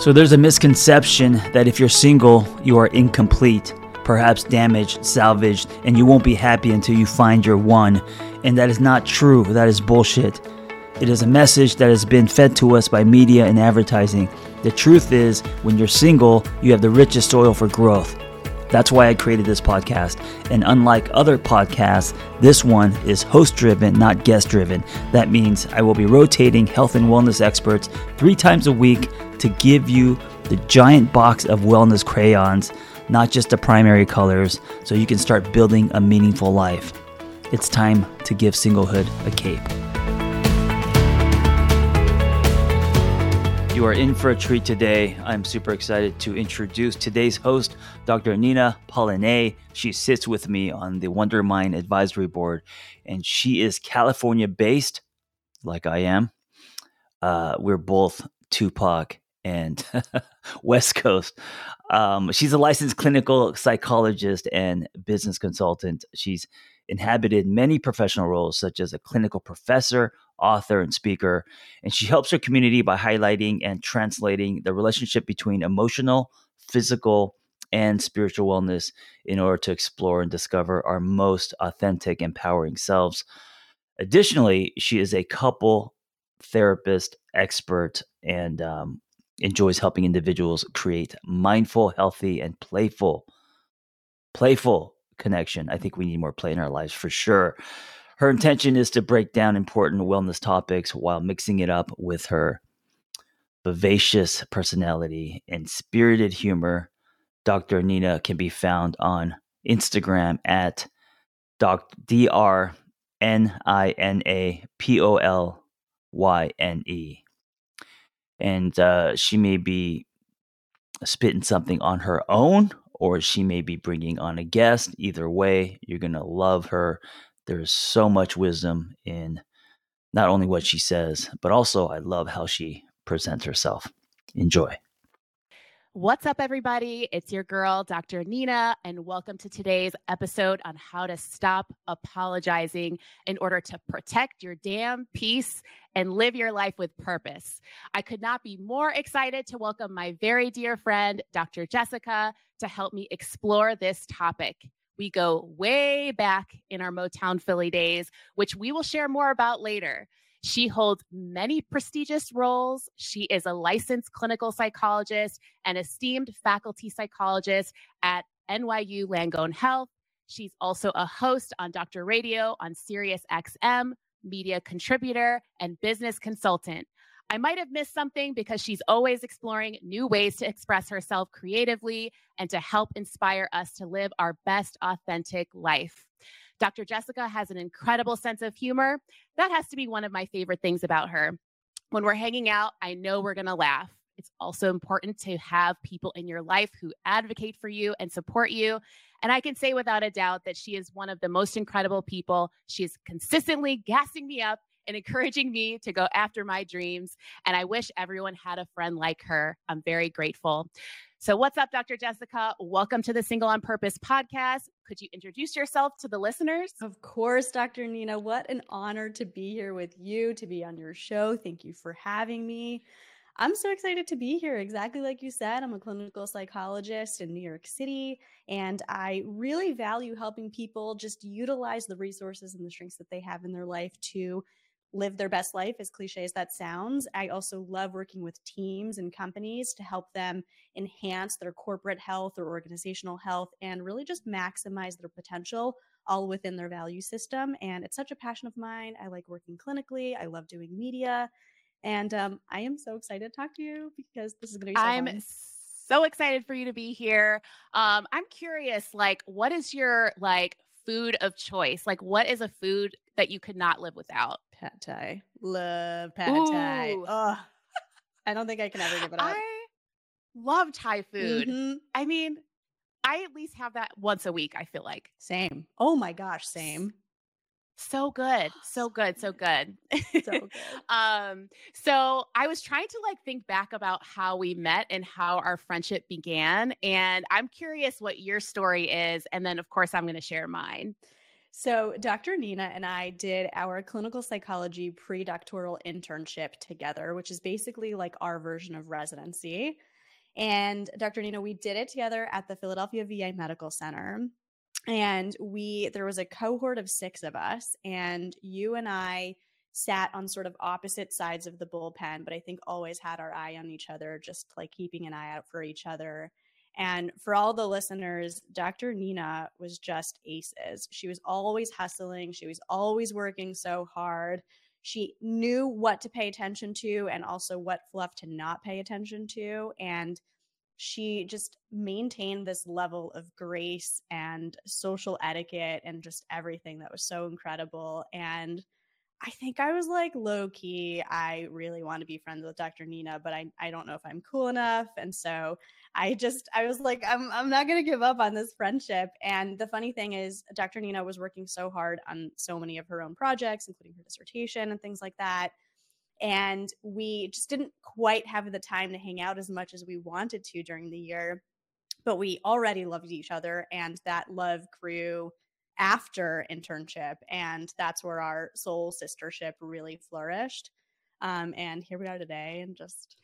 So there's a misconception that if you're single, you are incomplete, perhaps damaged, salvaged, and you won't be happy until you find your one. And that is not true. That is bullshit. It is a message that has been fed to us by media and advertising. The truth is, when you're single, you have the richest soil for growth. That's why I created this podcast. And unlike other podcasts, this one is host driven, not guest driven. That means I will be rotating health and wellness experts three times a week to give you the giant box of wellness crayons, not just the primary colors, so you can start building a meaningful life. It's time to give singlehood a cape. You are in for a treat today. I'm super excited to introduce today's host, Dr. Nina Polyne. She sits with me on the Wondermind Advisory Board, and she is California based, like I am. Uh, we're both Tupac and West Coast. Um, she's a licensed clinical psychologist and business consultant. She's inhabited many professional roles, such as a clinical professor, author, and speaker. And she helps her community by highlighting and translating the relationship between emotional, physical, and spiritual wellness in order to explore and discover our most authentic, empowering selves. Additionally, she is a couple therapist expert and um, enjoys helping individuals create mindful, healthy, and playful, playful connection. I think we need more play in our lives for sure. Her intention is to break down important wellness topics while mixing it up with her vivacious personality and spirited humor. Dr. Nina can be found on Instagram at D R N I N A P O L Y N E. And uh, she may be spitting something on her own, or she may be bringing on a guest. Either way, you're going to love her. There's so much wisdom in not only what she says, but also I love how she presents herself. Enjoy. What's up, everybody? It's your girl, Dr. Nina, and welcome to today's episode on how to stop apologizing in order to protect your damn peace and live your life with purpose. I could not be more excited to welcome my very dear friend, Dr. Jessica, to help me explore this topic. We go way back in our Motown Philly days, which we will share more about later. She holds many prestigious roles. She is a licensed clinical psychologist and esteemed faculty psychologist at NYU Langone Health. She's also a host on Dr. Radio on Sirius XM, media contributor, and business consultant. I might have missed something because she's always exploring new ways to express herself creatively and to help inspire us to live our best authentic life. Dr. Jessica has an incredible sense of humor. That has to be one of my favorite things about her. When we're hanging out, I know we're going to laugh. It's also important to have people in your life who advocate for you and support you. And I can say without a doubt that she is one of the most incredible people. She is consistently gassing me up and encouraging me to go after my dreams. And I wish everyone had a friend like her. I'm very grateful. So, what's up, Dr. Jessica? Welcome to the Single on Purpose podcast. Could you introduce yourself to the listeners? Of course, Dr. Nina. What an honor to be here with you, to be on your show. Thank you for having me. I'm so excited to be here. Exactly like you said, I'm a clinical psychologist in New York City, and I really value helping people just utilize the resources and the strengths that they have in their life to live their best life, as cliche as that sounds. I also love working with teams and companies to help them enhance their corporate health or organizational health and really just maximize their potential all within their value system. And it's such a passion of mine. I like working clinically, I love doing media. And um, I am so excited to talk to you because this is going to be so I'm fun. so excited for you to be here. Um, I'm curious, like, what is your like food of choice? Like, what is a food that you could not live without? Pad Thai. Love Pad Thai. Ugh. I don't think I can ever give it up. I love Thai food. Mhm. I mean, I at least have that once a week, I feel like. Same. Oh my gosh, same. So good. So So good. So good. So good. um, so I was trying to like think back about how we met and how our friendship began. And I'm curious what your story is. And then of course I'm gonna share mine. So, Dr. Nina and I did our clinical psychology pre-doctoral internship together, which is basically like our version of residency. And Dr. Nina, we did it together at the Philadelphia VA Medical Center. And we there was a cohort of 6 of us and you and I sat on sort of opposite sides of the bullpen, but I think always had our eye on each other, just like keeping an eye out for each other. And for all the listeners, Dr. Nina was just aces. She was always hustling, she was always working so hard. She knew what to pay attention to and also what fluff to not pay attention to. And she just maintained this level of grace and social etiquette and just everything that was so incredible. And I think I was like low key. I really want to be friends with Dr. Nina, but I, I don't know if I'm cool enough. And so I just, I was like, I'm, I'm not to give up on this friendship. And the funny thing is, Dr. Nina was working so hard on so many of her own projects, including her dissertation and things like that. And we just didn't quite have the time to hang out as much as we wanted to during the year. But we already loved each other, and that love grew after internship. And that's where our soul sistership really flourished. Um, and here we are today, and just,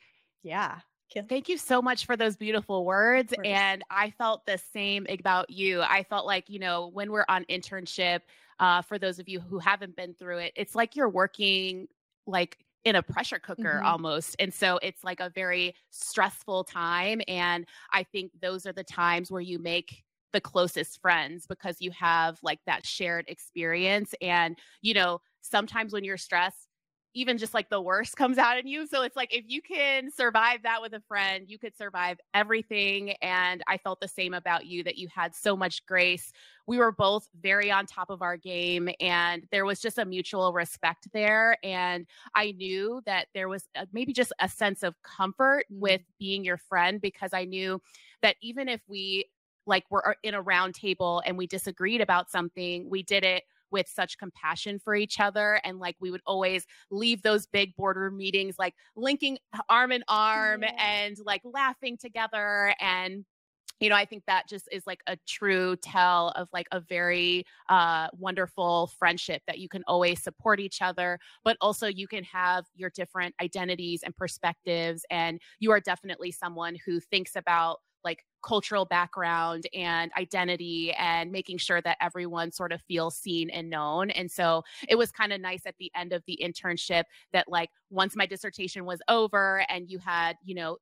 yeah. Thank you so much for those beautiful words. And I felt the same about you. I felt like, you know, when we're on internship, uh, for those of you who haven't been through it, it's like you're working like in a pressure cooker mm-hmm. almost. And so it's like a very stressful time. And I think those are the times where you make the closest friends because you have like that shared experience. And, you know, sometimes when you're stressed, even just like the worst comes out in you. So it's like if you can survive that with a friend, you could survive everything. And I felt the same about you that you had so much grace. We were both very on top of our game, and there was just a mutual respect there. And I knew that there was a, maybe just a sense of comfort with mm-hmm. being your friend because I knew that even if we like were uh, in a round table and we disagreed about something, we did it with such compassion for each other. And like we would always leave those big boardroom meetings like linking arm in arm yeah. and like laughing together and you know i think that just is like a true tell of like a very uh, wonderful friendship that you can always support each other but also you can have your different identities and perspectives and you are definitely someone who thinks about like cultural background and identity and making sure that everyone sort of feels seen and known. And so it was kind of nice at the end of the internship that like once my dissertation was over and you had, you know,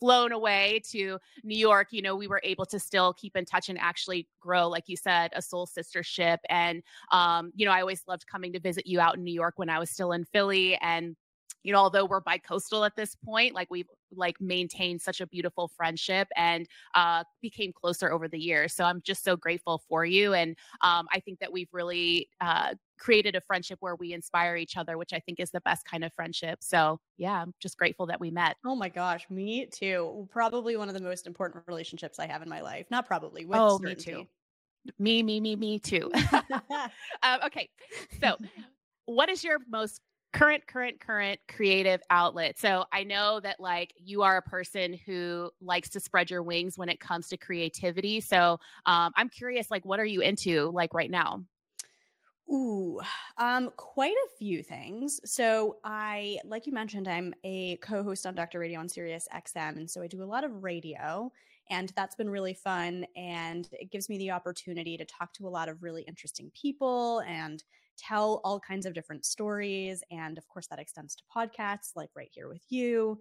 flown away to New York, you know, we were able to still keep in touch and actually grow, like you said, a soul sistership. And, um, you know, I always loved coming to visit you out in New York when I was still in Philly. And you know although we're bi-coastal at this point like we've like maintained such a beautiful friendship and uh, became closer over the years. So i'm just so grateful for you and um, i think that we've really uh, created a friendship where we inspire each other which i think is the best kind of friendship. So yeah i'm just grateful that we met. Oh my gosh me too. Probably one of the most important relationships i have in my life. Not probably oh certainty. me too. Me me me me too. Um, okay so what is your most current current current creative outlet so i know that like you are a person who likes to spread your wings when it comes to creativity so um, i'm curious like what are you into like right now Ooh, um, quite a few things. So I, like you mentioned, I'm a co-host on Dr. Radio on Sirius XM, and so I do a lot of radio, and that's been really fun. And it gives me the opportunity to talk to a lot of really interesting people and tell all kinds of different stories. And of course, that extends to podcasts like right here with you.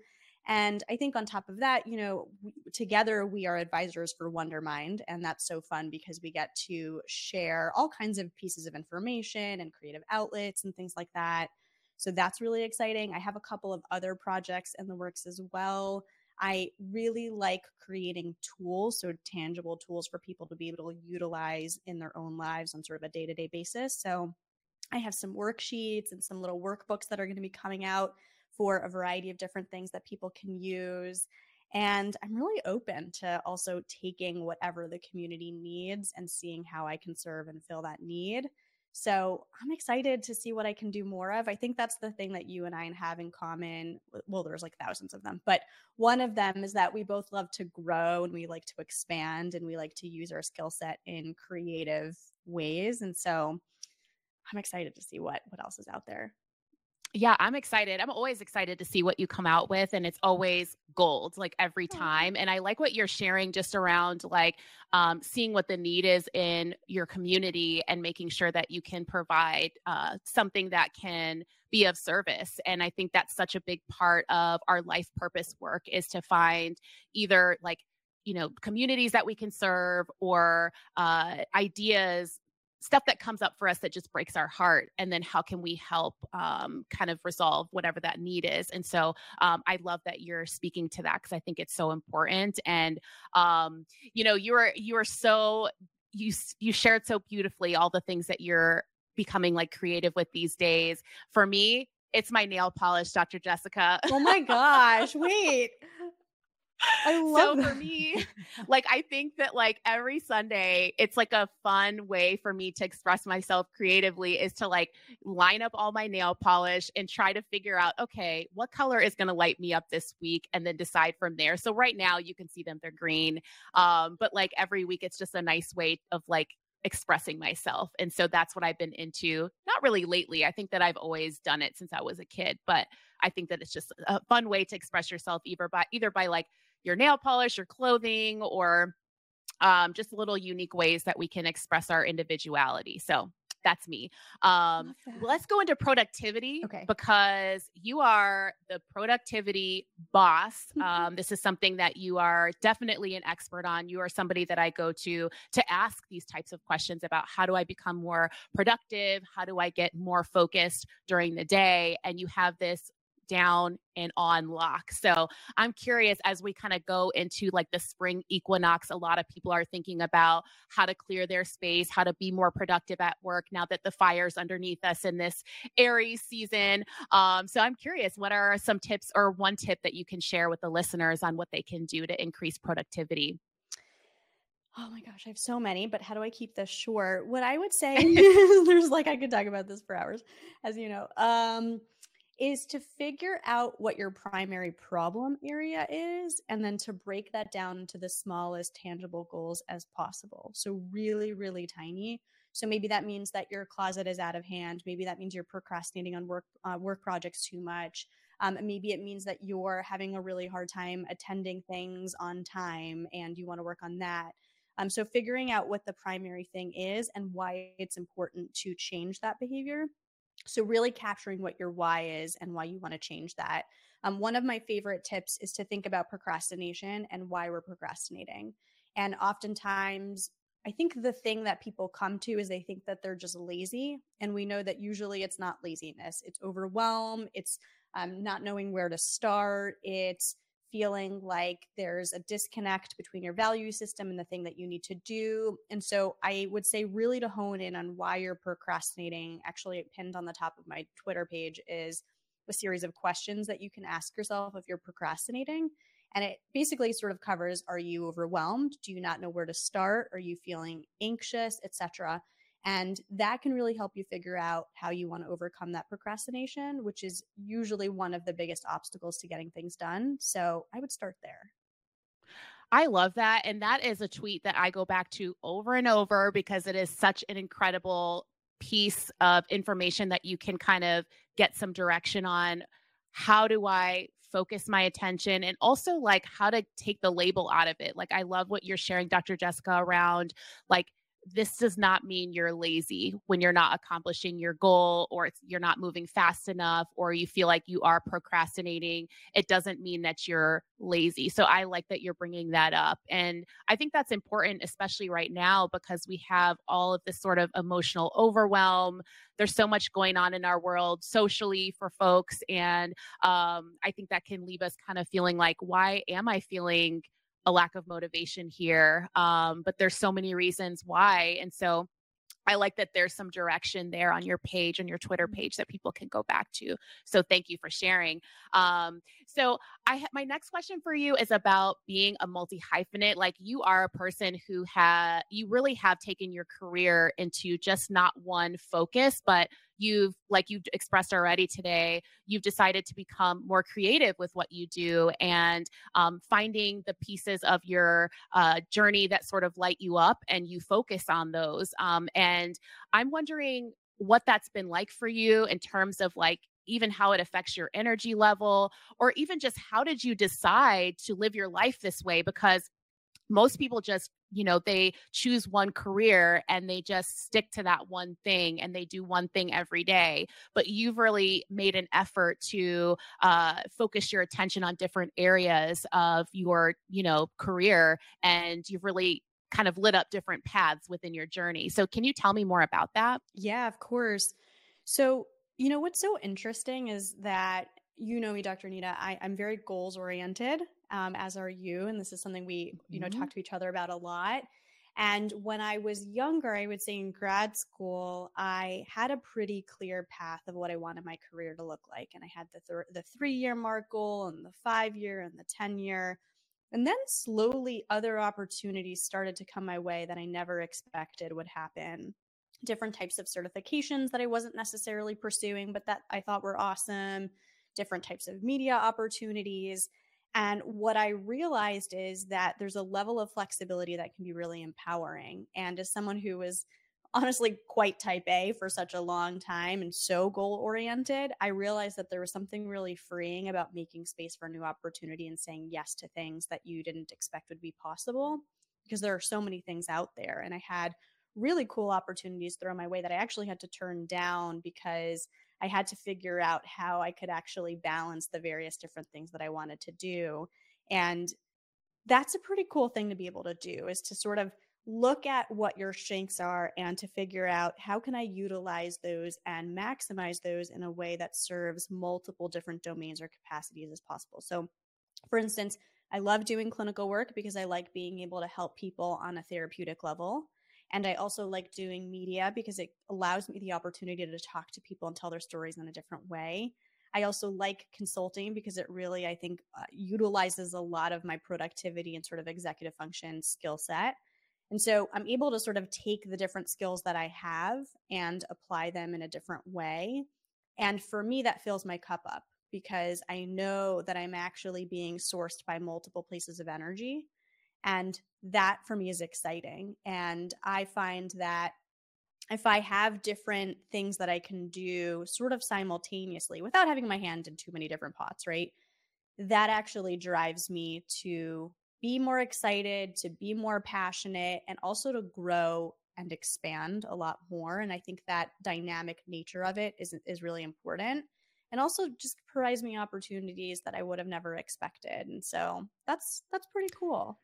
And I think on top of that, you know, together we are advisors for Wondermind. And that's so fun because we get to share all kinds of pieces of information and creative outlets and things like that. So that's really exciting. I have a couple of other projects in the works as well. I really like creating tools, so tangible tools for people to be able to utilize in their own lives on sort of a day to day basis. So I have some worksheets and some little workbooks that are going to be coming out for a variety of different things that people can use. And I'm really open to also taking whatever the community needs and seeing how I can serve and fill that need. So I'm excited to see what I can do more of. I think that's the thing that you and I have in common. Well, there's like thousands of them, but one of them is that we both love to grow and we like to expand and we like to use our skill set in creative ways. And so I'm excited to see what what else is out there. Yeah, I'm excited. I'm always excited to see what you come out with. And it's always gold, like every time. And I like what you're sharing just around like um, seeing what the need is in your community and making sure that you can provide uh, something that can be of service. And I think that's such a big part of our life purpose work is to find either like, you know communities that we can serve or uh, ideas stuff that comes up for us that just breaks our heart and then how can we help um, kind of resolve whatever that need is and so um, i love that you're speaking to that because i think it's so important and um, you know you are you are so you you shared so beautifully all the things that you're becoming like creative with these days. For me it's my nail polish dr jessica. Oh my gosh wait I love so for me, like I think that like every Sunday, it's like a fun way for me to express myself creatively is to like line up all my nail polish and try to figure out, okay, what color is going to light me up this week and then decide from there. So right now you can see them, they're green. Um, but like every week it's just a nice way of like expressing myself. And so that's what I've been into. Not really lately. I think that I've always done it since I was a kid, but I think that it's just a fun way to express yourself either by either by like your nail polish, your clothing, or um, just little unique ways that we can express our individuality. So that's me. Um, let's go into productivity okay. because you are the productivity boss. Um, this is something that you are definitely an expert on. You are somebody that I go to to ask these types of questions about how do I become more productive? How do I get more focused during the day? And you have this down and on lock. So I'm curious as we kind of go into like the spring equinox, a lot of people are thinking about how to clear their space, how to be more productive at work now that the fire's underneath us in this Aries season. Um, so I'm curious, what are some tips or one tip that you can share with the listeners on what they can do to increase productivity? Oh my gosh, I have so many, but how do I keep this short? What I would say, there's like I could talk about this for hours, as you know. Um, is to figure out what your primary problem area is and then to break that down into the smallest tangible goals as possible. So, really, really tiny. So, maybe that means that your closet is out of hand. Maybe that means you're procrastinating on work, uh, work projects too much. Um, maybe it means that you're having a really hard time attending things on time and you want to work on that. Um, so, figuring out what the primary thing is and why it's important to change that behavior so, really capturing what your why is and why you want to change that. Um, one of my favorite tips is to think about procrastination and why we're procrastinating. And oftentimes, I think the thing that people come to is they think that they're just lazy. And we know that usually it's not laziness, it's overwhelm, it's um, not knowing where to start, it's feeling like there's a disconnect between your value system and the thing that you need to do. And so I would say, really, to hone in on why you're procrastinating, actually, pinned on the top of my Twitter page is a series of questions that you can ask yourself if you're procrastinating. And it basically sort of covers are you overwhelmed? Do you not know where to start? Are you feeling anxious, etc.? And that can really help you figure out how you want to overcome that procrastination, which is usually one of the biggest obstacles to getting things done. So I would start there. I love that. And that is a tweet that I go back to over and over because it is such an incredible piece of information that you can kind of get some direction on. How do I focus my attention and also like how to take the label out of it? Like, I love what you're sharing, Dr. Jessica, around like this does not mean you're lazy when you're not accomplishing your goal or you're not moving fast enough or you feel like you are procrastinating. It doesn't mean that you're lazy. So I like that you're bringing that up. And I think that's important, especially right now, because we have all of this sort of emotional overwhelm. There's so much going on in our world socially for folks. And um, I think that can leave us kind of feeling like, why am I feeling? A lack of motivation here. Um, but there's so many reasons why. And so I like that there's some direction there on your page, on your Twitter page that people can go back to. So thank you for sharing. Um, so I my next question for you is about being a multi hyphenate. Like you are a person who had you really have taken your career into just not one focus, but you've like you've expressed already today you've decided to become more creative with what you do and um, finding the pieces of your uh, journey that sort of light you up and you focus on those um, and i'm wondering what that's been like for you in terms of like even how it affects your energy level or even just how did you decide to live your life this way? Because most people just you know they choose one career and they just stick to that one thing and they do one thing every day but you've really made an effort to uh, focus your attention on different areas of your you know career and you've really kind of lit up different paths within your journey. So can you tell me more about that? Yeah of course. So you know what's so interesting is that you know me, Dr. Nita. I, am very goals oriented, um, as are you, and this is something we, you know, mm-hmm. talk to each other about a lot. And when I was younger, I would say in grad school, I had a pretty clear path of what I wanted my career to look like, and I had the th- the three year mark goal, and the five year, and the ten year. And then slowly, other opportunities started to come my way that I never expected would happen different types of certifications that I wasn't necessarily pursuing, but that I thought were awesome different types of media opportunities. And what I realized is that there's a level of flexibility that can be really empowering. And as someone who was honestly quite type A for such a long time and so goal oriented, I realized that there was something really freeing about making space for new opportunity and saying yes to things that you didn't expect would be possible because there are so many things out there. And I had really cool opportunities thrown my way that I actually had to turn down because I had to figure out how I could actually balance the various different things that I wanted to do. And that's a pretty cool thing to be able to do is to sort of look at what your strengths are and to figure out how can I utilize those and maximize those in a way that serves multiple different domains or capacities as possible. So, for instance, I love doing clinical work because I like being able to help people on a therapeutic level. And I also like doing media because it allows me the opportunity to talk to people and tell their stories in a different way. I also like consulting because it really, I think, uh, utilizes a lot of my productivity and sort of executive function skill set. And so I'm able to sort of take the different skills that I have and apply them in a different way. And for me, that fills my cup up because I know that I'm actually being sourced by multiple places of energy. And that for me is exciting. And I find that if I have different things that I can do sort of simultaneously without having my hand in too many different pots, right? That actually drives me to be more excited, to be more passionate, and also to grow and expand a lot more. And I think that dynamic nature of it is, is really important. And also just provides me opportunities that I would have never expected. And so that's that's pretty cool.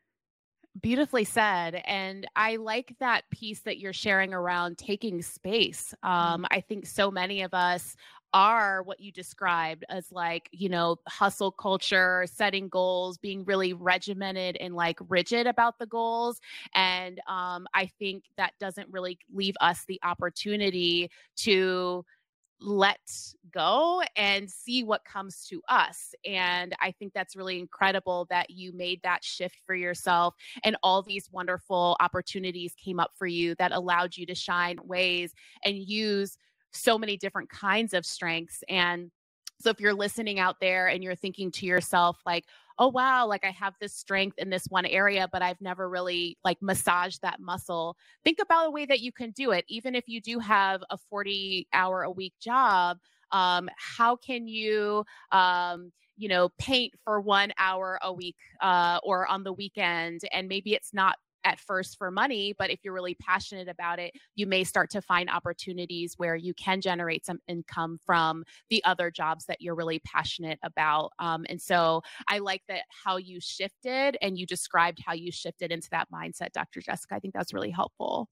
Beautifully said. And I like that piece that you're sharing around taking space. Mm-hmm. Um, I think so many of us are what you described as like, you know, hustle culture, setting goals, being really regimented and like rigid about the goals. And um, I think that doesn't really leave us the opportunity to let go and see what comes to us. And I think that's really incredible that you made that shift for yourself and all these wonderful opportunities came up for you that allowed you to shine ways and use so many different kinds of strengths and so if you're listening out there and you're thinking to yourself like oh wow like i have this strength in this one area but i've never really like massaged that muscle. Think about a way that you can do it even if you do have a 40 hour a week job um, how can you um, you know paint for one hour a week uh, or on the weekend and maybe it's not at first for money, but if you're really passionate about it, you may start to find opportunities where you can generate some income from the other jobs that you're really passionate about. Um, and so I like that how you shifted and you described how you shifted into that mindset, Dr. Jessica. I think that's really helpful.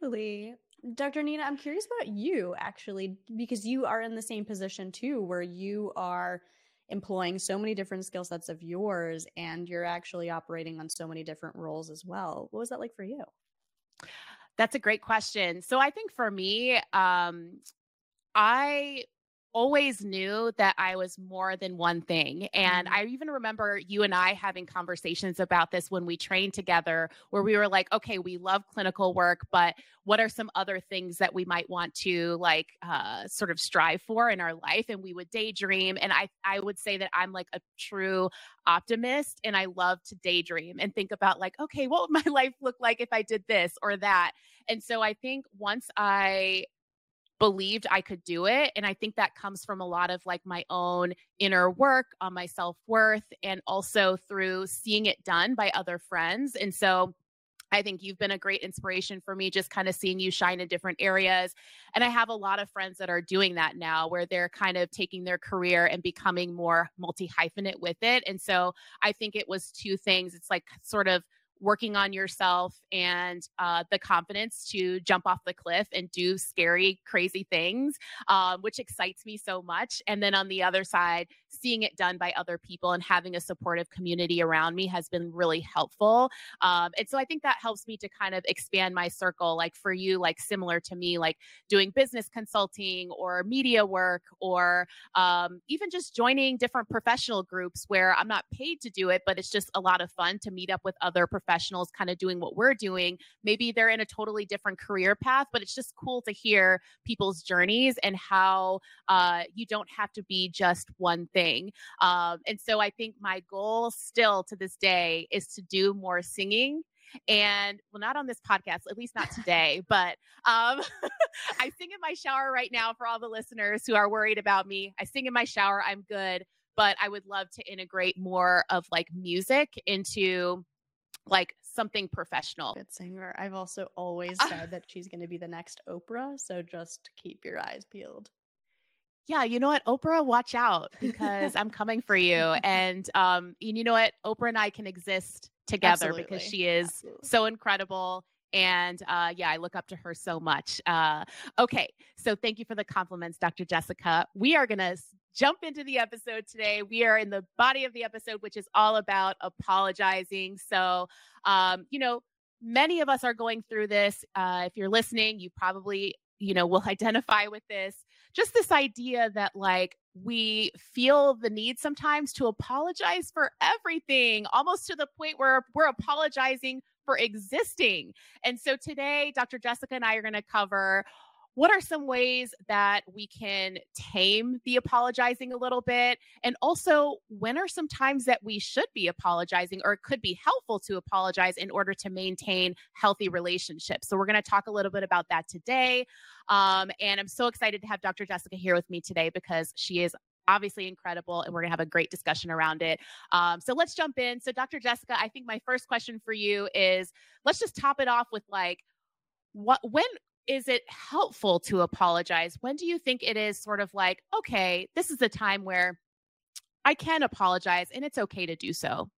Totally. Dr. Nina, I'm curious about you actually, because you are in the same position too, where you are employing so many different skill sets of yours and you're actually operating on so many different roles as well. What was that like for you? That's a great question. So I think for me, um, I always knew that I was more than one thing. And mm-hmm. I even remember you and I having conversations about this when we trained together, where we were like, okay, we love clinical work, but what are some other things that we might want to like uh, sort of strive for in our life? And we would daydream. And I, I would say that I'm like a true optimist and I love to daydream and think about like, okay, what would my life look like if I did this or that? And so I think once I believed I could do it. And I think that comes from a lot of like my own inner work on my self worth and also through seeing it done by other friends. And so I think you've been a great inspiration for me, just kind of seeing you shine in different areas. And I have a lot of friends that are doing that now, where they're kind of taking their career and becoming more multi hyphenate with it. And so I think it was two things. It's like sort of working on yourself and uh, the confidence to jump off the cliff and do scary, crazy things, um, which excites me so much. And then on the other side, seeing it done by other people and having a supportive community around me has been really helpful. Um, and so I think that helps me to kind of expand my circle. Like for you, like similar to me, like doing business consulting or media work or um, even just joining different professional groups where I'm not paid to do it, but it's just a lot of fun to meet up with other professionals kind of doing what we're doing. Maybe they're in a totally different career path, but it's just cool to hear people's journeys and how uh, you don't have to be just one thing thing. Um, and so I think my goal still to this day is to do more singing and well not on this podcast at least not today but um i sing in my shower right now for all the listeners who are worried about me i sing in my shower i'm good but i would love to integrate more of like music into like something professional good singer i've also always said that she's going to be the next oprah so just keep your eyes peeled yeah, you know what, Oprah, watch out because I'm coming for you. And um, and you know what, Oprah and I can exist together Absolutely. because she is Absolutely. so incredible. And uh, yeah, I look up to her so much. Uh, okay, so thank you for the compliments, Dr. Jessica. We are gonna jump into the episode today. We are in the body of the episode, which is all about apologizing. So, um, you know, many of us are going through this. Uh, if you're listening, you probably you know will identify with this just this idea that like we feel the need sometimes to apologize for everything, almost to the point where we're apologizing for existing. And so today, Dr. Jessica and I are going to cover what are some ways that we can tame the apologizing a little bit? And also, when are some times that we should be apologizing or it could be helpful to apologize in order to maintain healthy relationships? So, we're going to talk a little bit about that today. Um, and I'm so excited to have Dr. Jessica here with me today because she is obviously incredible and we're going to have a great discussion around it um, so let's jump in so dr jessica i think my first question for you is let's just top it off with like what when is it helpful to apologize? When do you think it is sort of like, okay, this is a time where I can apologize and it's okay to do so?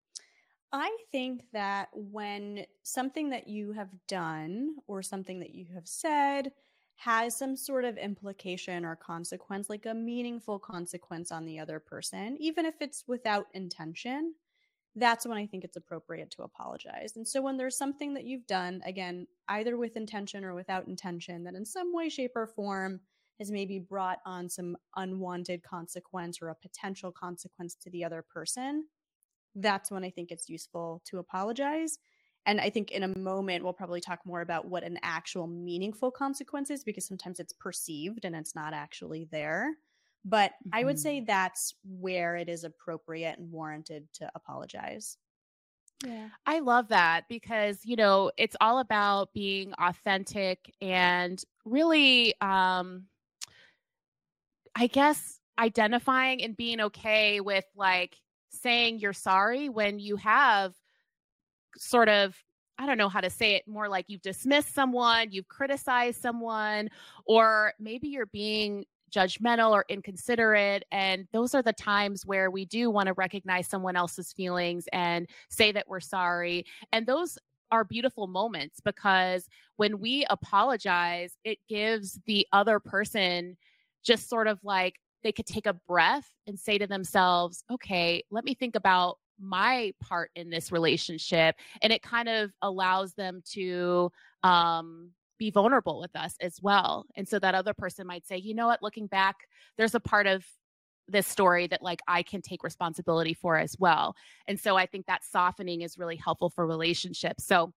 I think that when something that you have done or something that you have said has some sort of implication or consequence, like a meaningful consequence on the other person, even if it's without intention, that's when I think it's appropriate to apologize. And so when there's something that you've done, again, either with intention or without intention, that in some way, shape, or form has maybe brought on some unwanted consequence or a potential consequence to the other person, that's when I think it's useful to apologize. And I think in a moment, we'll probably talk more about what an actual meaningful consequence is because sometimes it's perceived and it's not actually there. But mm-hmm. I would say mm-hmm. that's where it is appropriate and warranted to apologize. Yeah. I love that because, you know, it's all about being authentic and really um I guess identifying and being okay with like saying you're sorry when you have sort of I don't know how to say it more like you've dismissed someone, you've criticized someone, or maybe you're being judgmental or inconsiderate. And those are the times where we do want to recognize someone else's feelings and say that we're sorry. And those are beautiful moments because when we apologize, it gives the other person just sort of like they could take a breath and say to themselves, okay, let me think about my part in this relationship. And it kind of allows them to um, be vulnerable with us as well. And so that other person might say, you know what, looking back, there's a part of this story that like I can take responsibility for as well. And so I think that softening is really helpful for relationships. So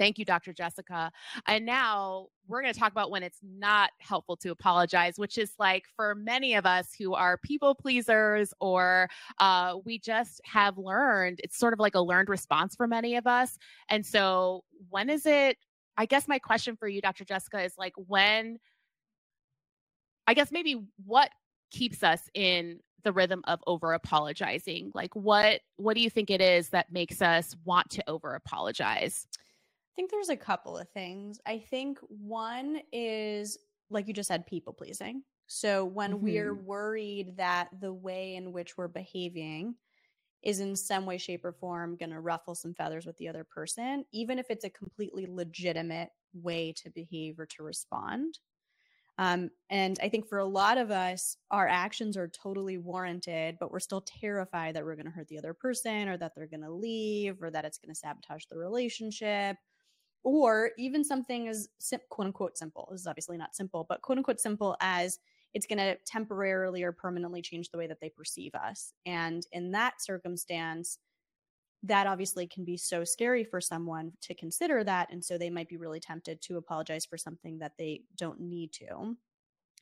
Thank you, Dr. Jessica. And now we're going to talk about when it's not helpful to apologize, which is like for many of us who are people pleasers or uh, we just have learned, it's sort of like a learned response for many of us. And so, when is it? I guess my question for you, Dr. Jessica, is like when, I guess maybe what keeps us in the rhythm of over apologizing like what what do you think it is that makes us want to over apologize I think there's a couple of things. I think one is, like you just said, people pleasing. So when mm-hmm. we're worried that the way in which we're behaving is in some way, shape, or form going to ruffle some feathers with the other person, even if it's a completely legitimate way to behave or to respond. Um, and I think for a lot of us, our actions are totally warranted, but we're still terrified that we're going to hurt the other person or that they're going to leave or that it's going to sabotage the relationship or even something as quote unquote simple. This is obviously not simple, but quote unquote simple as it's going to temporarily or permanently change the way that they perceive us. And in that circumstance, that obviously can be so scary for someone to consider that. And so they might be really tempted to apologize for something that they don't need to.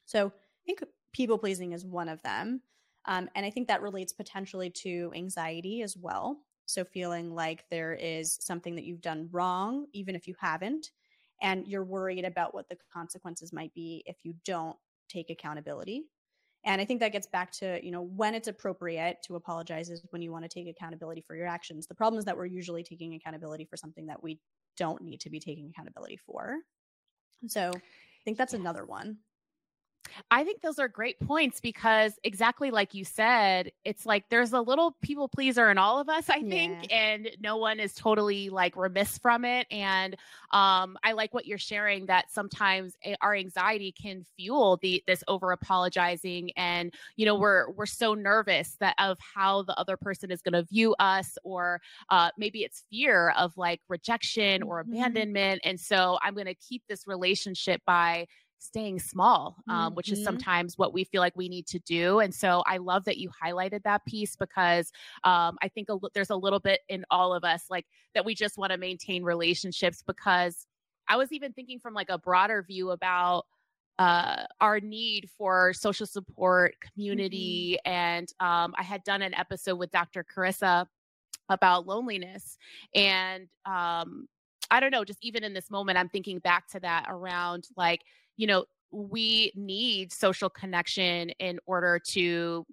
So I think people pleasing is one of them. Um, and I think that relates potentially to anxiety as well. So, feeling like there is something that you've done wrong, even if you haven't, and you're worried about what the consequences might be if you don't take accountability. And I think that gets back to, you know, when it's appropriate to apologize is when you want to take accountability for your actions. The problem is that we're usually taking accountability for something that we don't need to be taking accountability for. So I think that's yes. another one. I think those are great points because exactly like you said, it's like there's a little people pleaser in all of us, I think, yeah. and no one is totally like remiss from it. And um, I like what you're sharing that sometimes our anxiety can fuel the this over apologizing, and you know we're we're so nervous that of how the other person is going to view us, or uh, maybe it's fear of like rejection or mm-hmm. abandonment, and so I'm going to keep this relationship by staying small, um, mm-hmm. which is mm-hmm. sometimes what we feel like we need to do. And so I love that you highlighted that piece because um, I think a, there's a little bit in all of us like that we just want to maintain relationships because I was even thinking from like a broader view about uh, our need for social support, community, mm-hmm. and um, I had done an episode with Dr. Carissa about loneliness and um, I don't know, just even in this moment, I'm thinking back to that around like you know, we need social connection in order to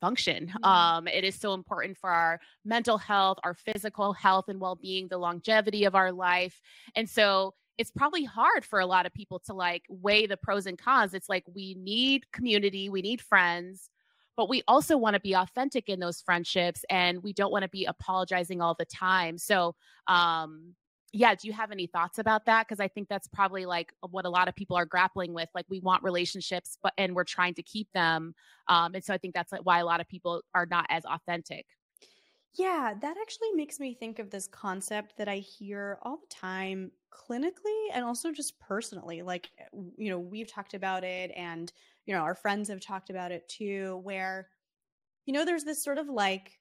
function. Mm-hmm. Um, it is so important for our mental health, our physical health and well-being, the longevity of our life. And so it's probably hard for a lot of people to like weigh the pros and cons. It's like we need community, we need friends, but we also want to be authentic in those friendships and we don't want to be apologizing all the time. So um yeah do you have any thoughts about that? Because i think that's probably like what a lot of people are grappling with like we want relationships but and we're trying to keep them um and so i think that's like why a lot of people are not as authentic. Yeah that actually makes me think of this concept that i hear all the time clinically and also just personally like you know we've talked about it and you know our friends have talked about it too where you know there's this sort of like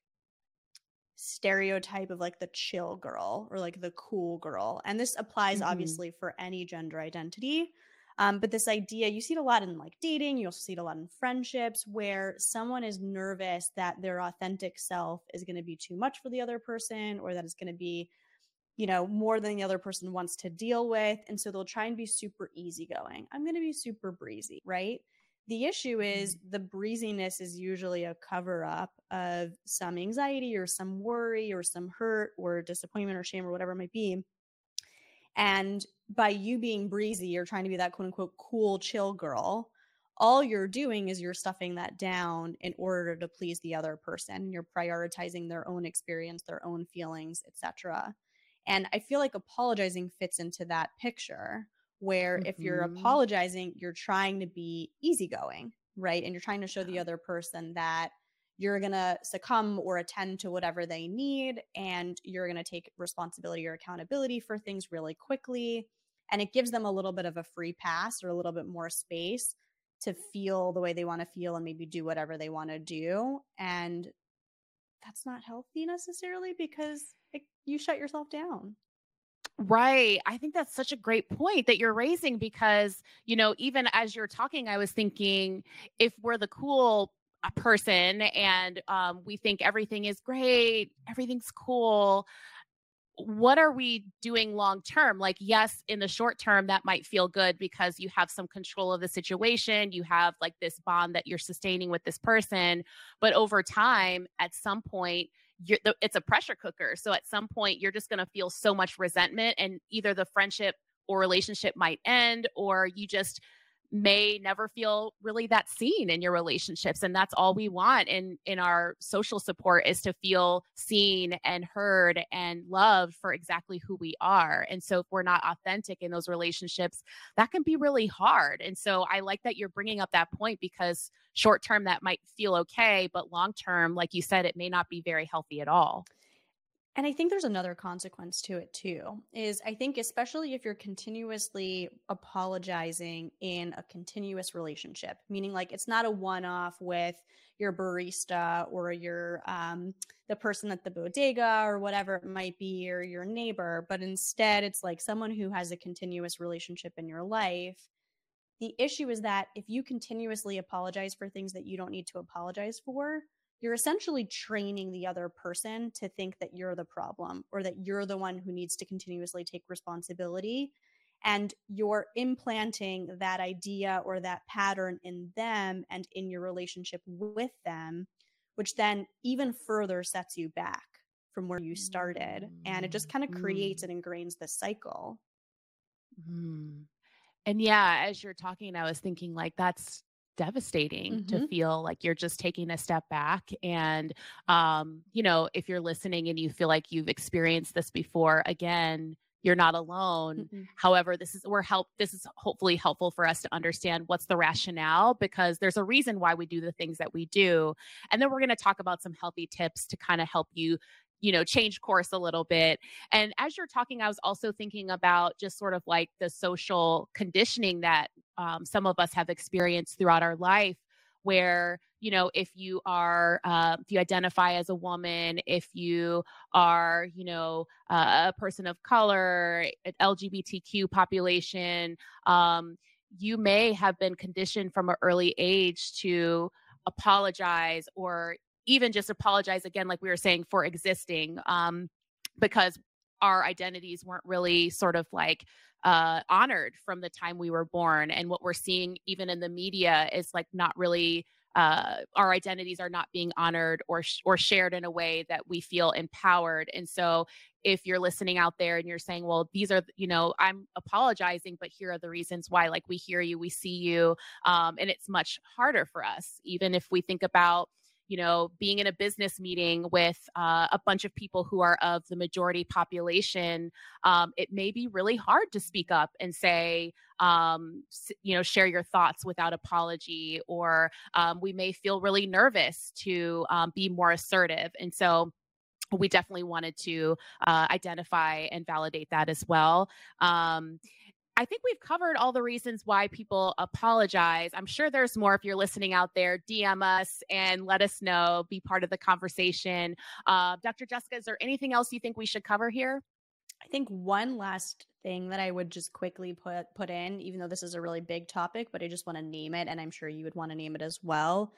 stereotype of like the chill girl or like the cool girl. And this applies mm-hmm. obviously for any gender identity. Um, but this idea, you see it a lot in like dating, you also see it a lot in friendships where someone is nervous that their authentic self is going to be too much for the other person or that it's going to be, you know, more than the other person wants to deal with. And so they'll try and be super easygoing. I'm going to be super breezy, right? The issue is mm-hmm. the breeziness is usually a cover up of some anxiety or some worry or some hurt or disappointment or shame or whatever it might be. And by you being breezy, you're trying to be that quote unquote cool, chill girl. All you're doing is you're stuffing that down in order to please the other person. You're prioritizing their own experience, their own feelings, etc. And I feel like apologizing fits into that picture where mm-hmm. if you're mm-hmm. apologizing, you're trying to be easygoing, right? And you're trying to show the other person that you're going to succumb or attend to whatever they need and you're going to take responsibility or accountability for things really quickly And it gives them a little bit of a free pass or a little bit more space to feel the way they want to feel and maybe do whatever they want to do. And that's not healthy necessarily because it, you shut yourself down. Right. I think that's such a great point that you're raising because, you know, even as you're talking, I was thinking if we're the cool uh, person and um, we think everything is great, everything's cool, what are we doing long term? Like, yes, in the short term, that might feel good because you have some control of the situation. You have like this bond that you're sustaining with this person. But over time, at some point, you're, the, it's a pressure cooker. So at some point, you're just going to feel so much resentment, and either the friendship or relationship might end, or you just may never feel really that seen in your relationships and that's all we want in in our social support is to feel seen and heard and loved for exactly who we are and so if we're not authentic in those relationships that can be really hard and so i like that you're bringing up that point because short term that might feel okay but long term like you said it may not be very healthy at all and I think there's another consequence to it too. Is I think especially if you're continuously apologizing in a continuous relationship, meaning like it's not a one-off with your barista or your um, the person at the bodega or whatever it might be or your neighbor, but instead it's like someone who has a continuous relationship in your life. The issue is that if you continuously apologize for things that you don't need to apologize for, you're essentially training the other person to think that you're the problem or that you're the one who needs to continuously take responsibility. And you're implanting that idea or that pattern in them and in your relationship with them, which then even further sets you back from where you started. And it just kind of creates mm-hmm. and ingrains the cycle. Mm-hmm. And yeah, as you're talking, I was thinking like that's devastating mm-hmm. to feel like you're just taking a step back and um you know if you're listening and you feel like you've experienced this before again you're not alone mm-hmm. however this is we're help this is hopefully helpful for us to understand what's the rationale because there's a reason why we do the things that we do and then we're going to talk about some healthy tips to kind of help you you know change course a little bit. And as you're talking i was also thinking about just sort of like the social conditioning that um, some of us have experienced throughout our life where you know if you are uh, if you identify as a woman if you are you know uh, a person of color an lgbtq population um, you may have been conditioned from an early age to apologize or even just apologize again, like we were saying, for existing, um, because our identities weren't really sort of like uh, honored from the time we were born. And what we're seeing even in the media is like not really uh, our identities are not being honored or sh- or shared in a way that we feel empowered. And so, if you're listening out there and you're saying, "Well, these are you know, I'm apologizing, but here are the reasons why," like we hear you, we see you, um, and it's much harder for us, even if we think about you know, being in a business meeting with uh, a bunch of people who are of the majority population, um, it may be really hard to speak up and say, um, you know, share your thoughts without apology, or um, we may feel really nervous to um, be more assertive. And so, we definitely wanted to uh, identify and validate that as well. Um, I think we've covered all the reasons why people apologize. I'm sure there's more if you're listening out there. DM us and let us know, be part of the conversation. Uh, Dr. Jessica, is there anything else you think we should cover here? I think one last thing that I would just quickly put put in, even though this is a really big topic, but I just want to name it, and I'm sure you would want to name it as well,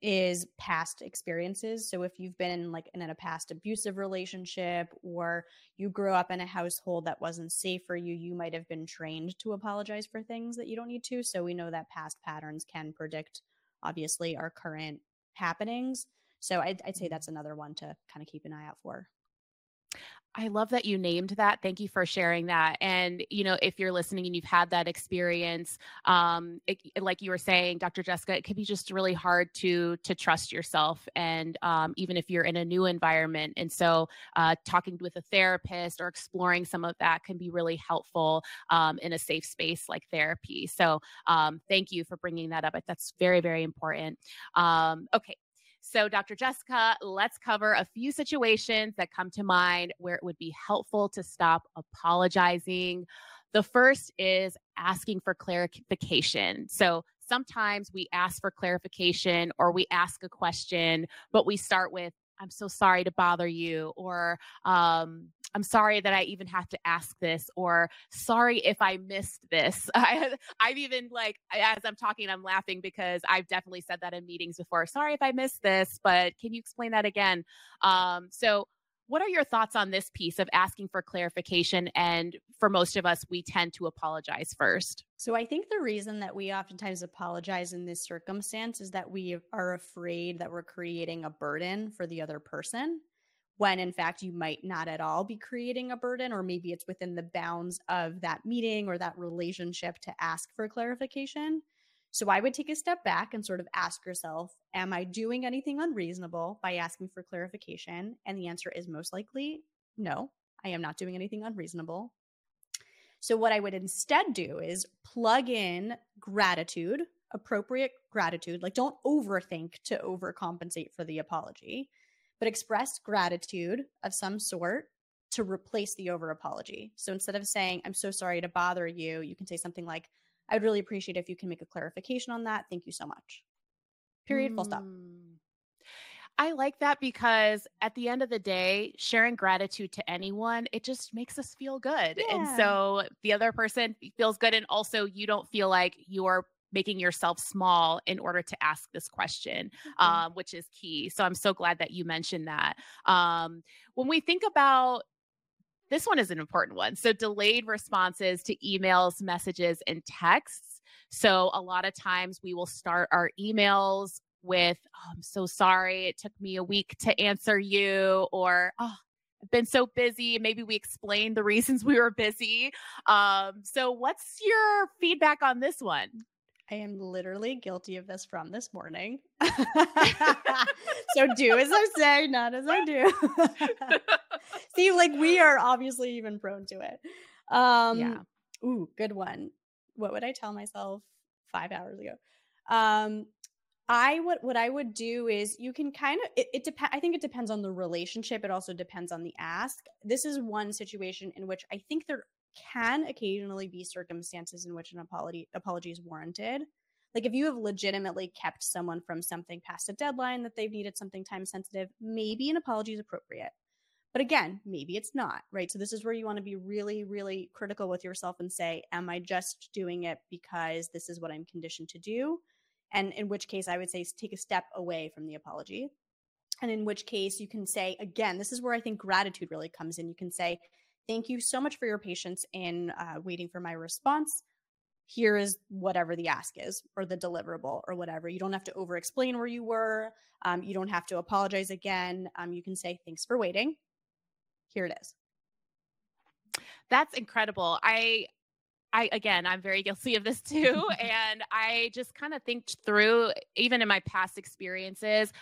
is past experiences. So if you've been like in a past abusive relationship or you grew up in a household that wasn't safe for you, you might have been trained to apologize for things that you don't need to. So we know that past patterns can predict obviously our current happenings. So I'd, I'd say mm-hmm. that's another one to kind of keep an eye out for. I love that you named that. Thank you for sharing that. And, you know, if you're listening and you've had that experience, um, it, like you were saying, Dr. Jessica, it can be just really hard to to trust yourself. And um, even if you're in a new environment. And so uh, talking with a therapist or exploring some of that can be really helpful um, in a safe space like therapy. So um, thank you for bringing that up. That's very, very important. Um, okay, so, Dr. Jessica, let's cover a few situations that come to mind where it would be helpful to stop apologizing. The first is asking for clarification. So sometimes we ask for clarification or we ask a question, but we start with, I'm so sorry to bother you, or um, I'm sorry that I even have to ask this, or sorry if I missed this. I, have even like, as I'm talking, I'm laughing because I've definitely said that in meetings before. Sorry if I missed this, but can you explain that again? Um, so what are your thoughts on this piece of asking for clarification? And for most of us, we tend to apologize first. So I think the reason that we oftentimes apologize in this circumstance is that we are afraid that we're creating a burden for the other person when in fact you might not at all be creating a burden or maybe it's within the bounds of that meeting or that relationship to ask for clarification. So I would take a step back and sort of ask yourself, am I doing anything unreasonable by asking for clarification? And the answer is most likely no, I am not doing anything unreasonable. So what I would instead do is plug in gratitude, appropriate gratitude. Like don't overthink to overcompensate for the apology, but express gratitude of some sort to replace the over apology. So instead of saying, I'm so sorry to bother you, you can say something like, I'd really appreciate if you can make a clarification on that. Thank you so much. Period. Mm. Full stop. Hmm. I like that because at the end of the day, sharing gratitude to anyone, it just makes us feel good. Yeah. And so the other person feels good. And also, you don't feel like you're making yourself small in order to ask this question, mm-hmm. um, which is key. So I'm so glad that you mentioned that. Um, when we think about this one is an important one. So, delayed responses to emails, messages, and texts. So, a lot of times we will start our emails with, oh, I'm so sorry. It took me a week to answer you, or, oh, I've been so busy. Maybe we explained the reasons we were busy. Um, so, what's your feedback on this one? I am literally guilty of this from this morning. so do as I say, not as I do. See, like we are obviously even prone to it. Um yeah. ooh, good one. What would I tell myself 5 hours ago? Um I what what I would do is you can kind of it, it depends I think it depends on the relationship it also depends on the ask. This is one situation in which I think there can occasionally be circumstances in which an apology apology is warranted. Like if you have legitimately kept someone from something past a deadline that they've needed something time sensitive, maybe an apology is appropriate. But again, maybe it's not, right? So this is where you want to be really, really critical with yourself and say, am I just doing it because this is what I'm conditioned to do? And in which case, I would say take a step away from the apology. And in which case, you can say, again, this is where I think gratitude really comes in. You can say, Thank you so much for your patience in uh, waiting for my response. Here is whatever the ask is, or the deliverable, or whatever. You don't have to over explain where you were. Um, you don't have to apologize again. Um, you can say, Thanks for waiting. Here it is. That's incredible. I I again, I'm very guilty of this too. and I just kind of think through, even in my past experiences,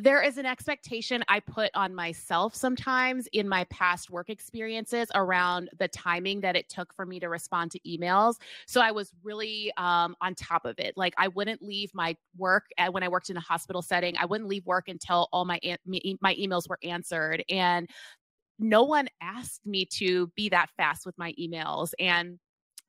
there is an expectation I put on myself sometimes in my past work experiences around the timing that it took for me to respond to emails. So I was really um, on top of it. Like I wouldn't leave my work uh, when I worked in a hospital setting. I wouldn't leave work until all my my emails were answered, and no one asked me to be that fast with my emails. And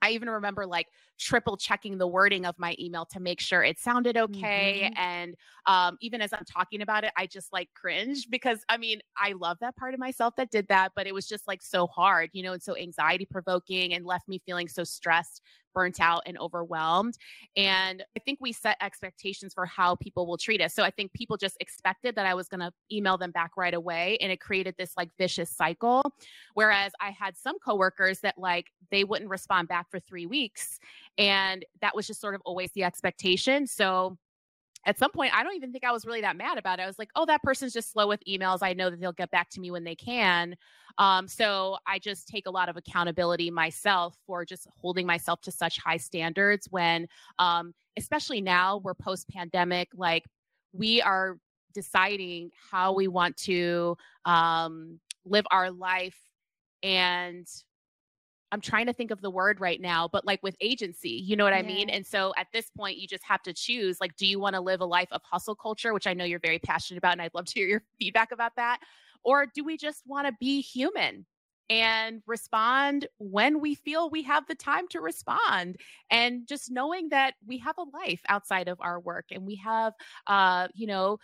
I even remember like triple checking the wording of my email to make sure it sounded okay. Mm-hmm. And um, even as I'm talking about it, I just like cringe because I mean, I love that part of myself that did that, but it was just like so hard, you know, and so anxiety provoking and left me feeling so stressed burnt out and overwhelmed. And I think we set expectations for how people will treat us. So I think people just expected that I was going to email them back right away. And it created this like vicious cycle. Whereas I had some coworkers that like they wouldn't respond back for three weeks. And that was just sort of always the expectation. So at some point, I don't even think I was really that mad about it. I was like, oh, that person's just slow with emails. I know that they'll get back to me when they can. Um, so I just take a lot of accountability myself for just holding myself to such high standards when, um, especially now we're post pandemic, like we are deciding how we want to um, live our life and I'm trying to think of the word right now, but like with agency, you know what I mean? And so at this point, you just have to choose like, do you want to live a life of hustle culture, which I know you're very passionate about, and I'd love to hear your feedback about that? Or do we just want to be human? and respond when we feel we have the time to respond and just knowing that we have a life outside of our work and we have uh you know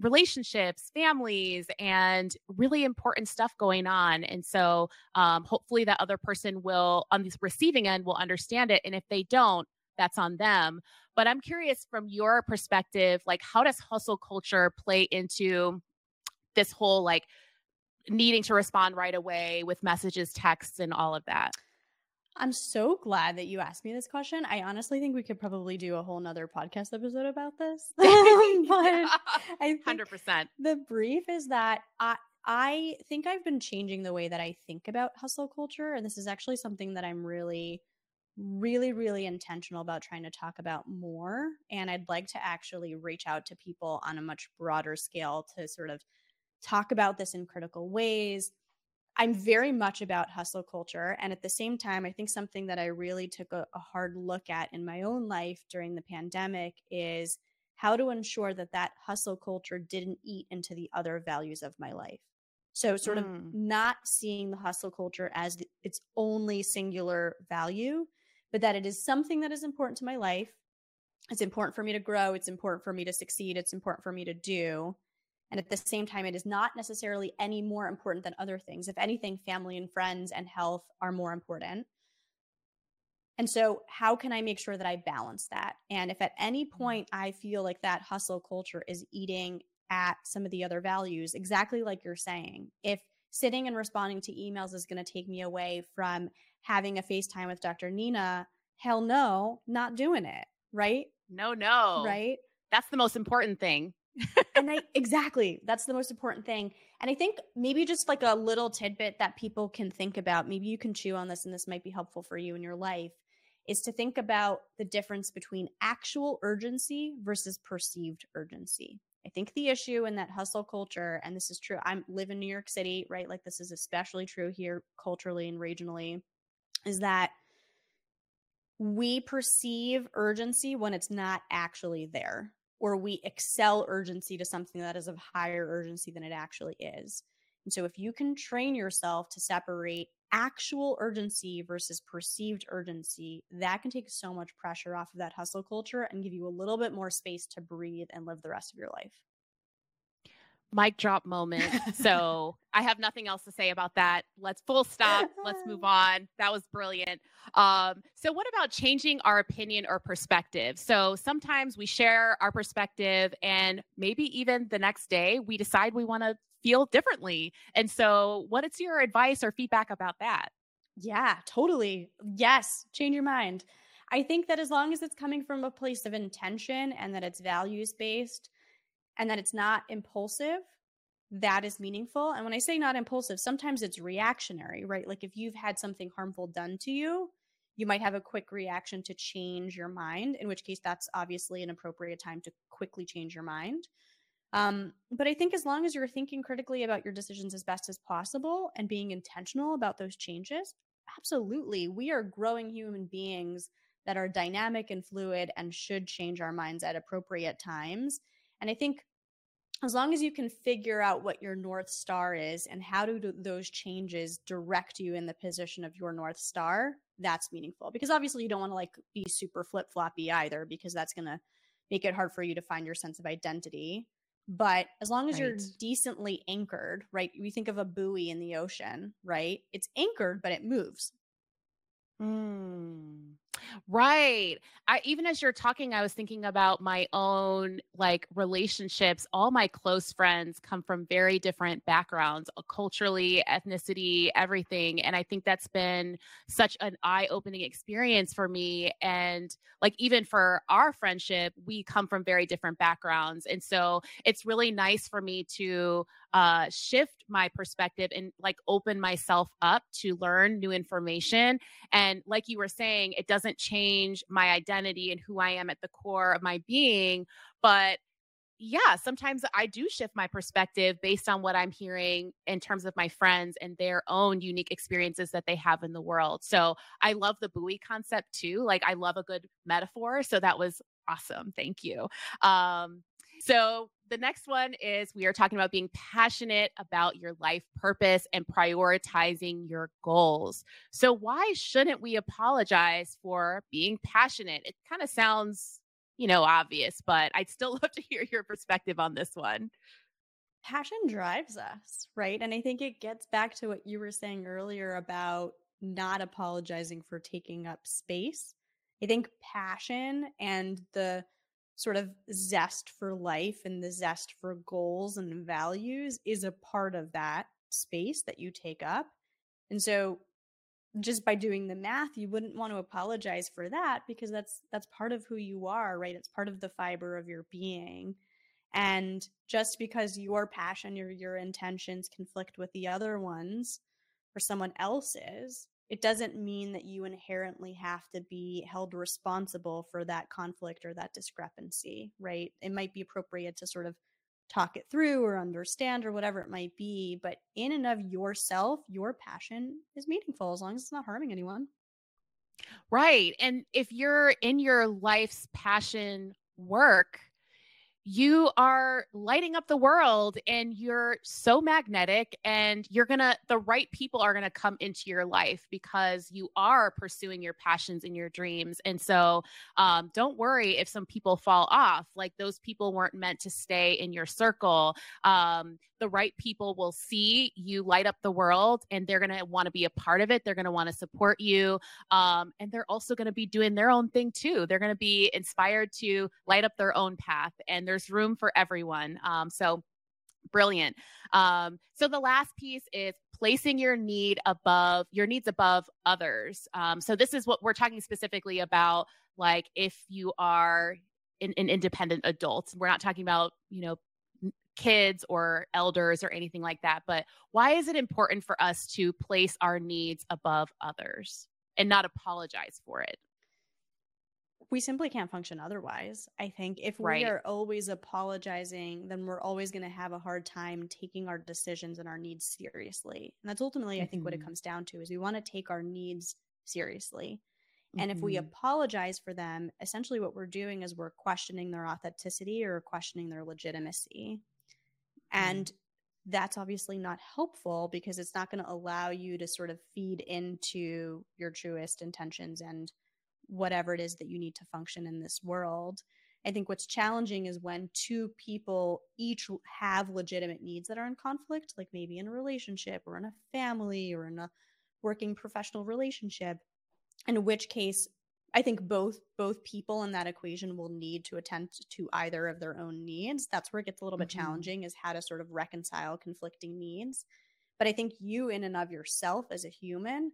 relationships, families, and really important stuff going on. And so um, hopefully that other person will, on the receiving end, will understand it. And if they don't, that's on them. But I'm curious from your perspective, like how does hustle culture play into this whole like needing to respond right away with messages, texts, and all of that? I'm so glad that you asked me this question. I honestly think we could probably do a whole nother podcast episode about this. but I 100%. The brief is that I I think I've been changing the way that I think about hustle culture and this is actually something that I'm really really really intentional about trying to talk about more and I'd like to actually reach out to people on a much broader scale to sort of talk about this in critical ways I'm very much about hustle culture. And at the same time, I think something that I really took a, a, hard look at in my own life during the pandemic is how to ensure that that hustle culture didn't eat into the other values of my life. So, sort mm. of not seeing the hustle culture as the, its only singular value, but that it is something that is important to my life. It's important for me to grow. It's important for me to succeed. It's important for me to do and at the same time, it is not necessarily any more important than other things. If anything, family and friends and health are more important. And so, how can I make sure that I balance that? And if at any mm-hmm. point I feel like that hustle culture is eating at some of the other values, exactly like you're saying, if sitting and responding to emails is going to take me away from having a FaceTime with Dr. Nina, hell no, not doing it. Right? No, no. Right? That's the most important thing and I exactly that's the most important thing. And I think maybe just like a little tidbit that people can think about, maybe you can chew on this and this might be helpful for you in your life, is to think about the difference between actual urgency versus perceived urgency. I think the issue in that hustle culture, and this is true, I live in New York City, right? Like this is especially true here culturally and regionally, is that we perceive urgency when it's not actually there or we excel urgency to something that is of higher urgency than it actually is. And so, if you can train yourself to separate actual urgency versus perceived urgency, that can take so much pressure off of that hustle culture and give you a little bit more space to breathe and live the rest of your life mic drop moment. so I have nothing else to say about that. Let's full stop. Let's move on. That was brilliant. Um, so, what about changing our opinion or perspective? So, sometimes we share our perspective, and maybe even the next day we decide we want to feel differently. And so, what is your advice or feedback about that? Yeah, totally. Yes, change your mind. I think that as long as it's coming from a place of intention and that it's values based, and that it's not impulsive, that is meaningful. And when I say not impulsive, sometimes it's reactionary, right? Like if you've had something harmful done to you, you might have a quick reaction to change your mind, in which case that's obviously an appropriate time to quickly change your mind. Um, but I think as long as you're thinking critically about your decisions as best as possible and being intentional about those changes, absolutely, we are growing human beings that are dynamic and fluid and should change our minds at appropriate times. And I think as long as you can figure out what your North Star is and how do those changes direct you in the position of your North Star, that's meaningful. Because obviously, you don't want to like be super flip floppy either, because that's going to make it hard for you to find your sense of identity. But as long as right. you're decently anchored, right? We think of a buoy in the ocean, right? It's anchored, but it moves. Mm. Right. I even as you're talking, I was thinking about my own like relationships. All my close friends come from very different backgrounds, uh, culturally, ethnicity, everything. And I think that's been such an eye-opening experience for me. And like even for our friendship, we come from very different backgrounds. And so it's really nice for me to uh, shift my perspective and like open myself up to learn new information. And like you were saying, it doesn't change my identity and who I am at the core of my being, but yeah, sometimes I do shift my perspective based on what I'm hearing in terms of my friends and their own unique experiences that they have in the world. So I love the buoy concept too. Like I love a good metaphor. So that was awesome. Thank you. Um, so the next one is we are talking about being passionate about your life purpose and prioritizing your goals. So, why shouldn't we apologize for being passionate? It kind of sounds, you know, obvious, but I'd still love to hear your perspective on this one. Passion drives us, right? And I think it gets back to what you were saying earlier about not apologizing for taking up space. I think passion and the sort of zest for life and the zest for goals and values is a part of that space that you take up. And so just by doing the math you wouldn't want to apologize for that because that's that's part of who you are, right? It's part of the fiber of your being. And just because your passion, your your intentions conflict with the other ones or someone else's, it doesn't mean that you inherently have to be held responsible for that conflict or that discrepancy, right? It might be appropriate to sort of talk it through or understand or whatever it might be, but in and of yourself, your passion is meaningful as long as it's not harming anyone. Right. And if you're in your life's passion work, you are lighting up the world and you're so magnetic and you're gonna the right people are gonna come into your life because you are pursuing your passions and your dreams and so um, don't worry if some people fall off like those people weren't meant to stay in your circle um, the right people will see you light up the world and they're going to want to be a part of it. They're going to want to support you. Um, and they're also going to be doing their own thing too. They're going to be inspired to light up their own path. And there's room for everyone. Um, so, brilliant. Um, so, the last piece is placing your need above your needs above others. Um, so, this is what we're talking specifically about. Like, if you are an, an independent adult, we're not talking about, you know, kids or elders or anything like that. But why is it important for us to place our needs above others and not apologize for it? We simply can't function otherwise. I think if right. we are always apologizing, then we're always going to have a hard time taking our decisions and our needs seriously. And that's ultimately, mm-hmm. I think, what it mm-hmm. comes down to is we want to take our needs seriously. And mm-hmm. if we mm-hmm. apologize for them, essentially what we're doing is we're questioning their authenticity or questioning their legitimacy. Mm-hmm. And that's obviously not helpful because it's not going to allow you to sort of feed into your truest intentions and whatever it is that you need to function in this world. I think what's challenging is when two people each have legitimate needs that are in conflict, like maybe in a relationship or in a family or in a working professional relationship, in which case I think both both people in that equation will need to attend to either of their own needs. That's where it gets a little bit mm-hmm. challenging is how to sort of reconcile conflicting needs. But I think you in and of yourself as a human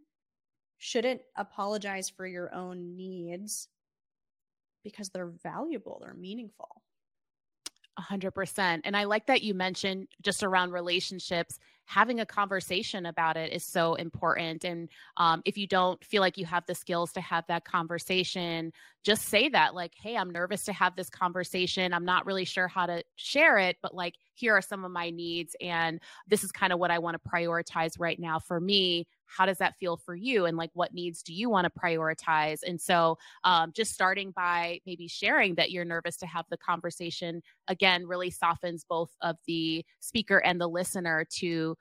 shouldn't apologize for your own needs because they're valuable, they're meaningful. A hundred percent. And I like that you mentioned just around relationships having a conversation about it is so important. And um, if you don't feel like you have the skills to have that conversation, just say that, like, hey, I'm nervous to have this conversation. I'm not really sure how to share it, but like, here are some of my needs. And this is kind of what I want to prioritize right now for me how does that feel for you and like what needs do you want to prioritize and so um, just starting by maybe sharing that you're nervous to have the conversation again really softens both of the speaker and the listener to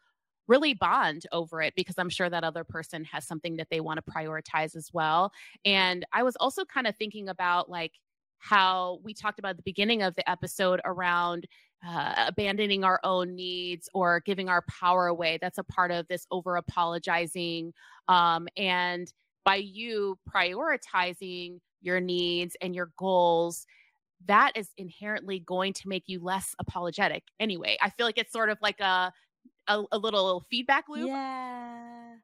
really bond over it because I'm sure that other person has something that they want to prioritize as well. And I was also kind of thinking about like how we talked about the beginning of the episode around uh, abandoning our own needs or giving our power away. That's a part of this over apologizing. Um, and by you prioritizing your needs and your goals, that is inherently going to make you less apologetic anyway. I feel like it's sort of like a a, a little feedback loop. Yeah.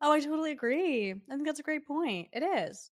Oh, I totally agree. I think that's a great point. It is.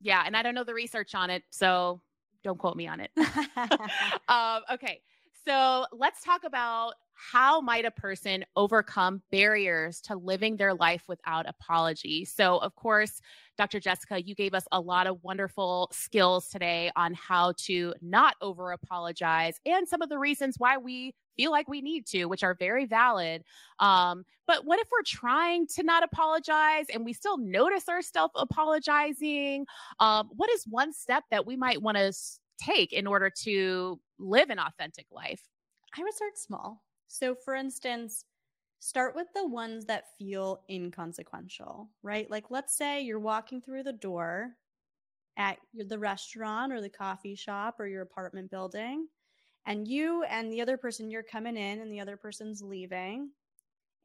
Yeah, and I don't know the research on it, so don't quote me on it. um, okay, so let's talk about how might a person overcome barriers to living their life without apology. So, of course, Dr. Jessica, you gave us a lot of wonderful skills today on how to not over apologize and some of the reasons why we feel like we need to, which are very valid. Um, but what if we're trying to not apologize and we still notice ourselves apologizing? Um, what is one step that we might want to take in order to live an authentic life? I would start small. So, for instance, start with the ones that feel inconsequential, right? Like, let's say you're walking through the door at the restaurant or the coffee shop or your apartment building, and you and the other person, you're coming in and the other person's leaving,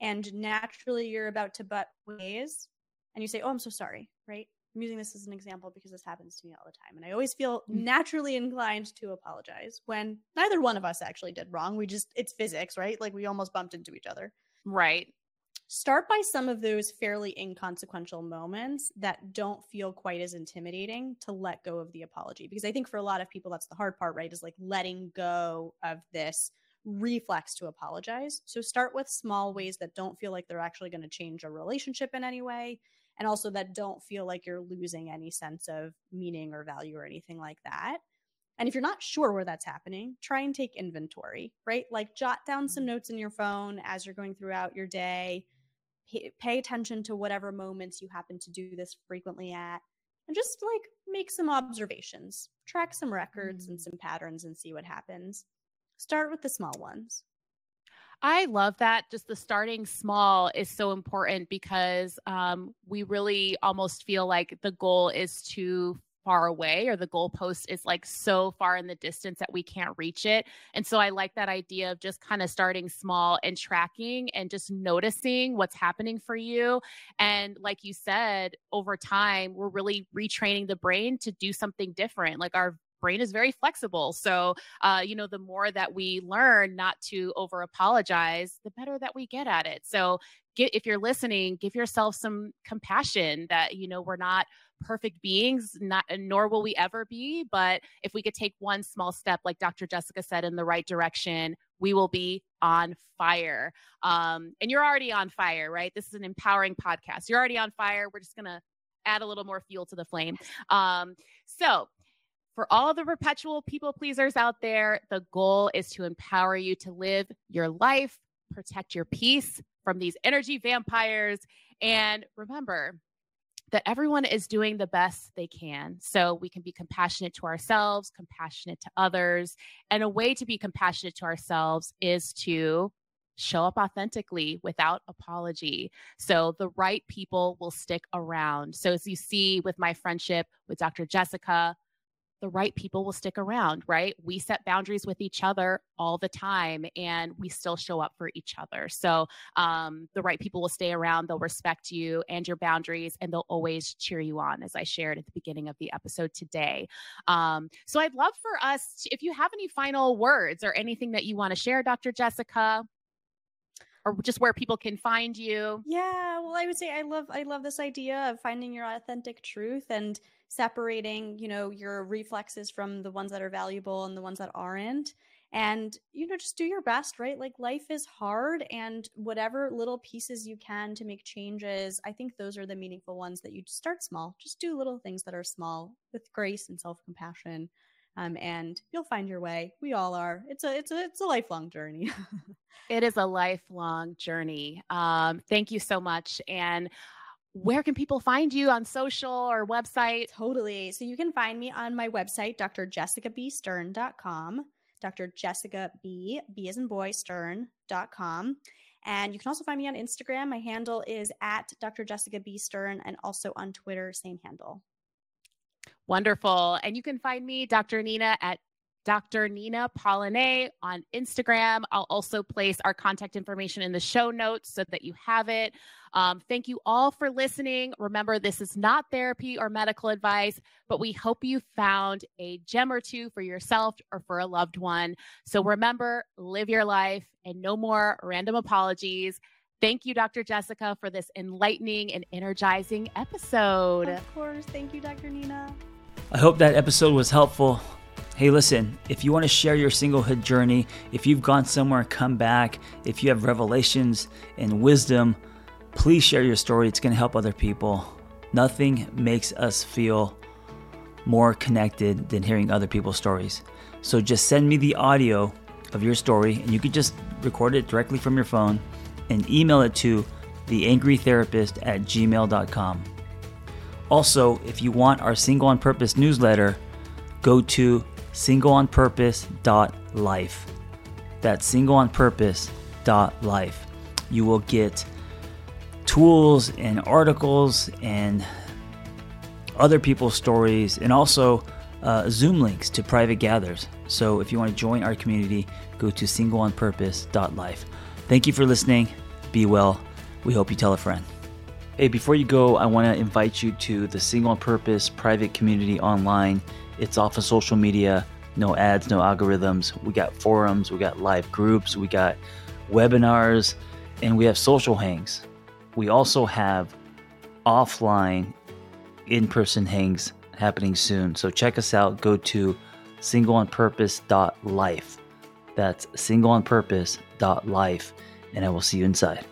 and naturally you're about to butt ways, and you say, Oh, I'm so sorry, right? I'm using this as an example because this happens to me all the time. And I always feel naturally inclined to apologize when neither one of us actually did wrong. We just, it's physics, right? Like we almost bumped into each other. Right. Start by some of those fairly inconsequential moments that don't feel quite as intimidating to let go of the apology. Because I think for a lot of people, that's the hard part, right? Is like letting go of this reflex to apologize. So start with small ways that don't feel like they're actually going to change a relationship in any way and also that don't feel like you're losing any sense of meaning or value or anything like that. And if you're not sure where that's happening, try and take inventory, right? Like jot down some mm-hmm. notes in your phone as you're going throughout your day. Pay, pay attention to whatever moments you happen to do this frequently at, and just like make some observations, track some records mm-hmm. and some patterns and see what happens. Start with the small ones. I love that. Just the starting small is so important because um, we really almost feel like the goal is too far away or the goalpost is like so far in the distance that we can't reach it. And so I like that idea of just kind of starting small and tracking and just noticing what's happening for you. And like you said, over time, we're really retraining the brain to do something different. Like our brain is very flexible. So, uh, you know, the more that we learn not to over apologize, the better that we get at it. So, get, if you're listening, give yourself some compassion that, you know, we're not perfect beings, not, nor will we ever be. But if we could take one small step, like Dr. Jessica said, in the right direction, we will be on fire. Um, and you're already on fire, right? This is an empowering podcast. You're already on fire. We're just going to add a little more fuel to the flame. Um, so, for all the perpetual people pleasers out there, the goal is to empower you to live your life, protect your peace from these energy vampires. And remember that everyone is doing the best they can. So we can be compassionate to ourselves, compassionate to others. And a way to be compassionate to ourselves is to show up authentically without apology. So the right people will stick around. So as you see with my friendship with Dr. Jessica, the right people will stick around, right? We set boundaries with each other all the time and we still show up for each other. So um, the right people will stay around, they'll respect you and your boundaries, and they'll always cheer you on, as I shared at the beginning of the episode today. Um, so I'd love for us, to, if you have any final words or anything that you want to share, Dr. Jessica, or just where people can find you yeah well i would say i love i love this idea of finding your authentic truth and separating, you know, your reflexes from the ones that are valuable and the ones that aren't. And, you know, just do your best, right? Like life is hard and whatever little pieces you can to make changes, I think those are the meaningful ones that you start small. Just do little things that are small with grace and self-compassion. Um, and you'll find your way. We all are. It's a it's a it's a lifelong journey. it is a lifelong journey. Um, thank you so much. And where can people find you on social or website? Totally. So you can find me on my website, drjessicabstern.com, Dr. Jessica B, B as in boy, stern.com. And you can also find me on Instagram. My handle is at Dr. Jessica B. Stern and also on Twitter, same handle. Wonderful. And you can find me, Dr. Nina, at Dr. Nina Polyne on Instagram. I'll also place our contact information in the show notes so that you have it. Um, thank you all for listening. Remember, this is not therapy or medical advice, but we hope you found a gem or two for yourself or for a loved one. So remember, live your life and no more random apologies. Thank you, Dr. Jessica, for this enlightening and energizing episode. Of course. Thank you, Dr. Nina. I hope that episode was helpful. Hey, listen, if you want to share your singlehood journey, if you've gone somewhere come back, if you have revelations and wisdom, please share your story. It's going to help other people. Nothing makes us feel more connected than hearing other people's stories. So just send me the audio of your story, and you could just record it directly from your phone and email it to theangrytherapist at gmail.com. Also, if you want our Single on Purpose newsletter, go to singleonpurpose.life. That's singleonpurpose.life. You will get tools and articles and other people's stories and also uh, Zoom links to private gathers. So if you want to join our community, go to singleonpurpose.life. Thank you for listening. Be well. We hope you tell a friend. Hey, before you go, I want to invite you to the Single Purpose private community online. It's off of social media, no ads, no algorithms. We got forums, we got live groups, we got webinars, and we have social hangs. We also have offline in person hangs happening soon. So check us out. Go to singleonpurpose.life. That's singleonpurpose.life, and I will see you inside.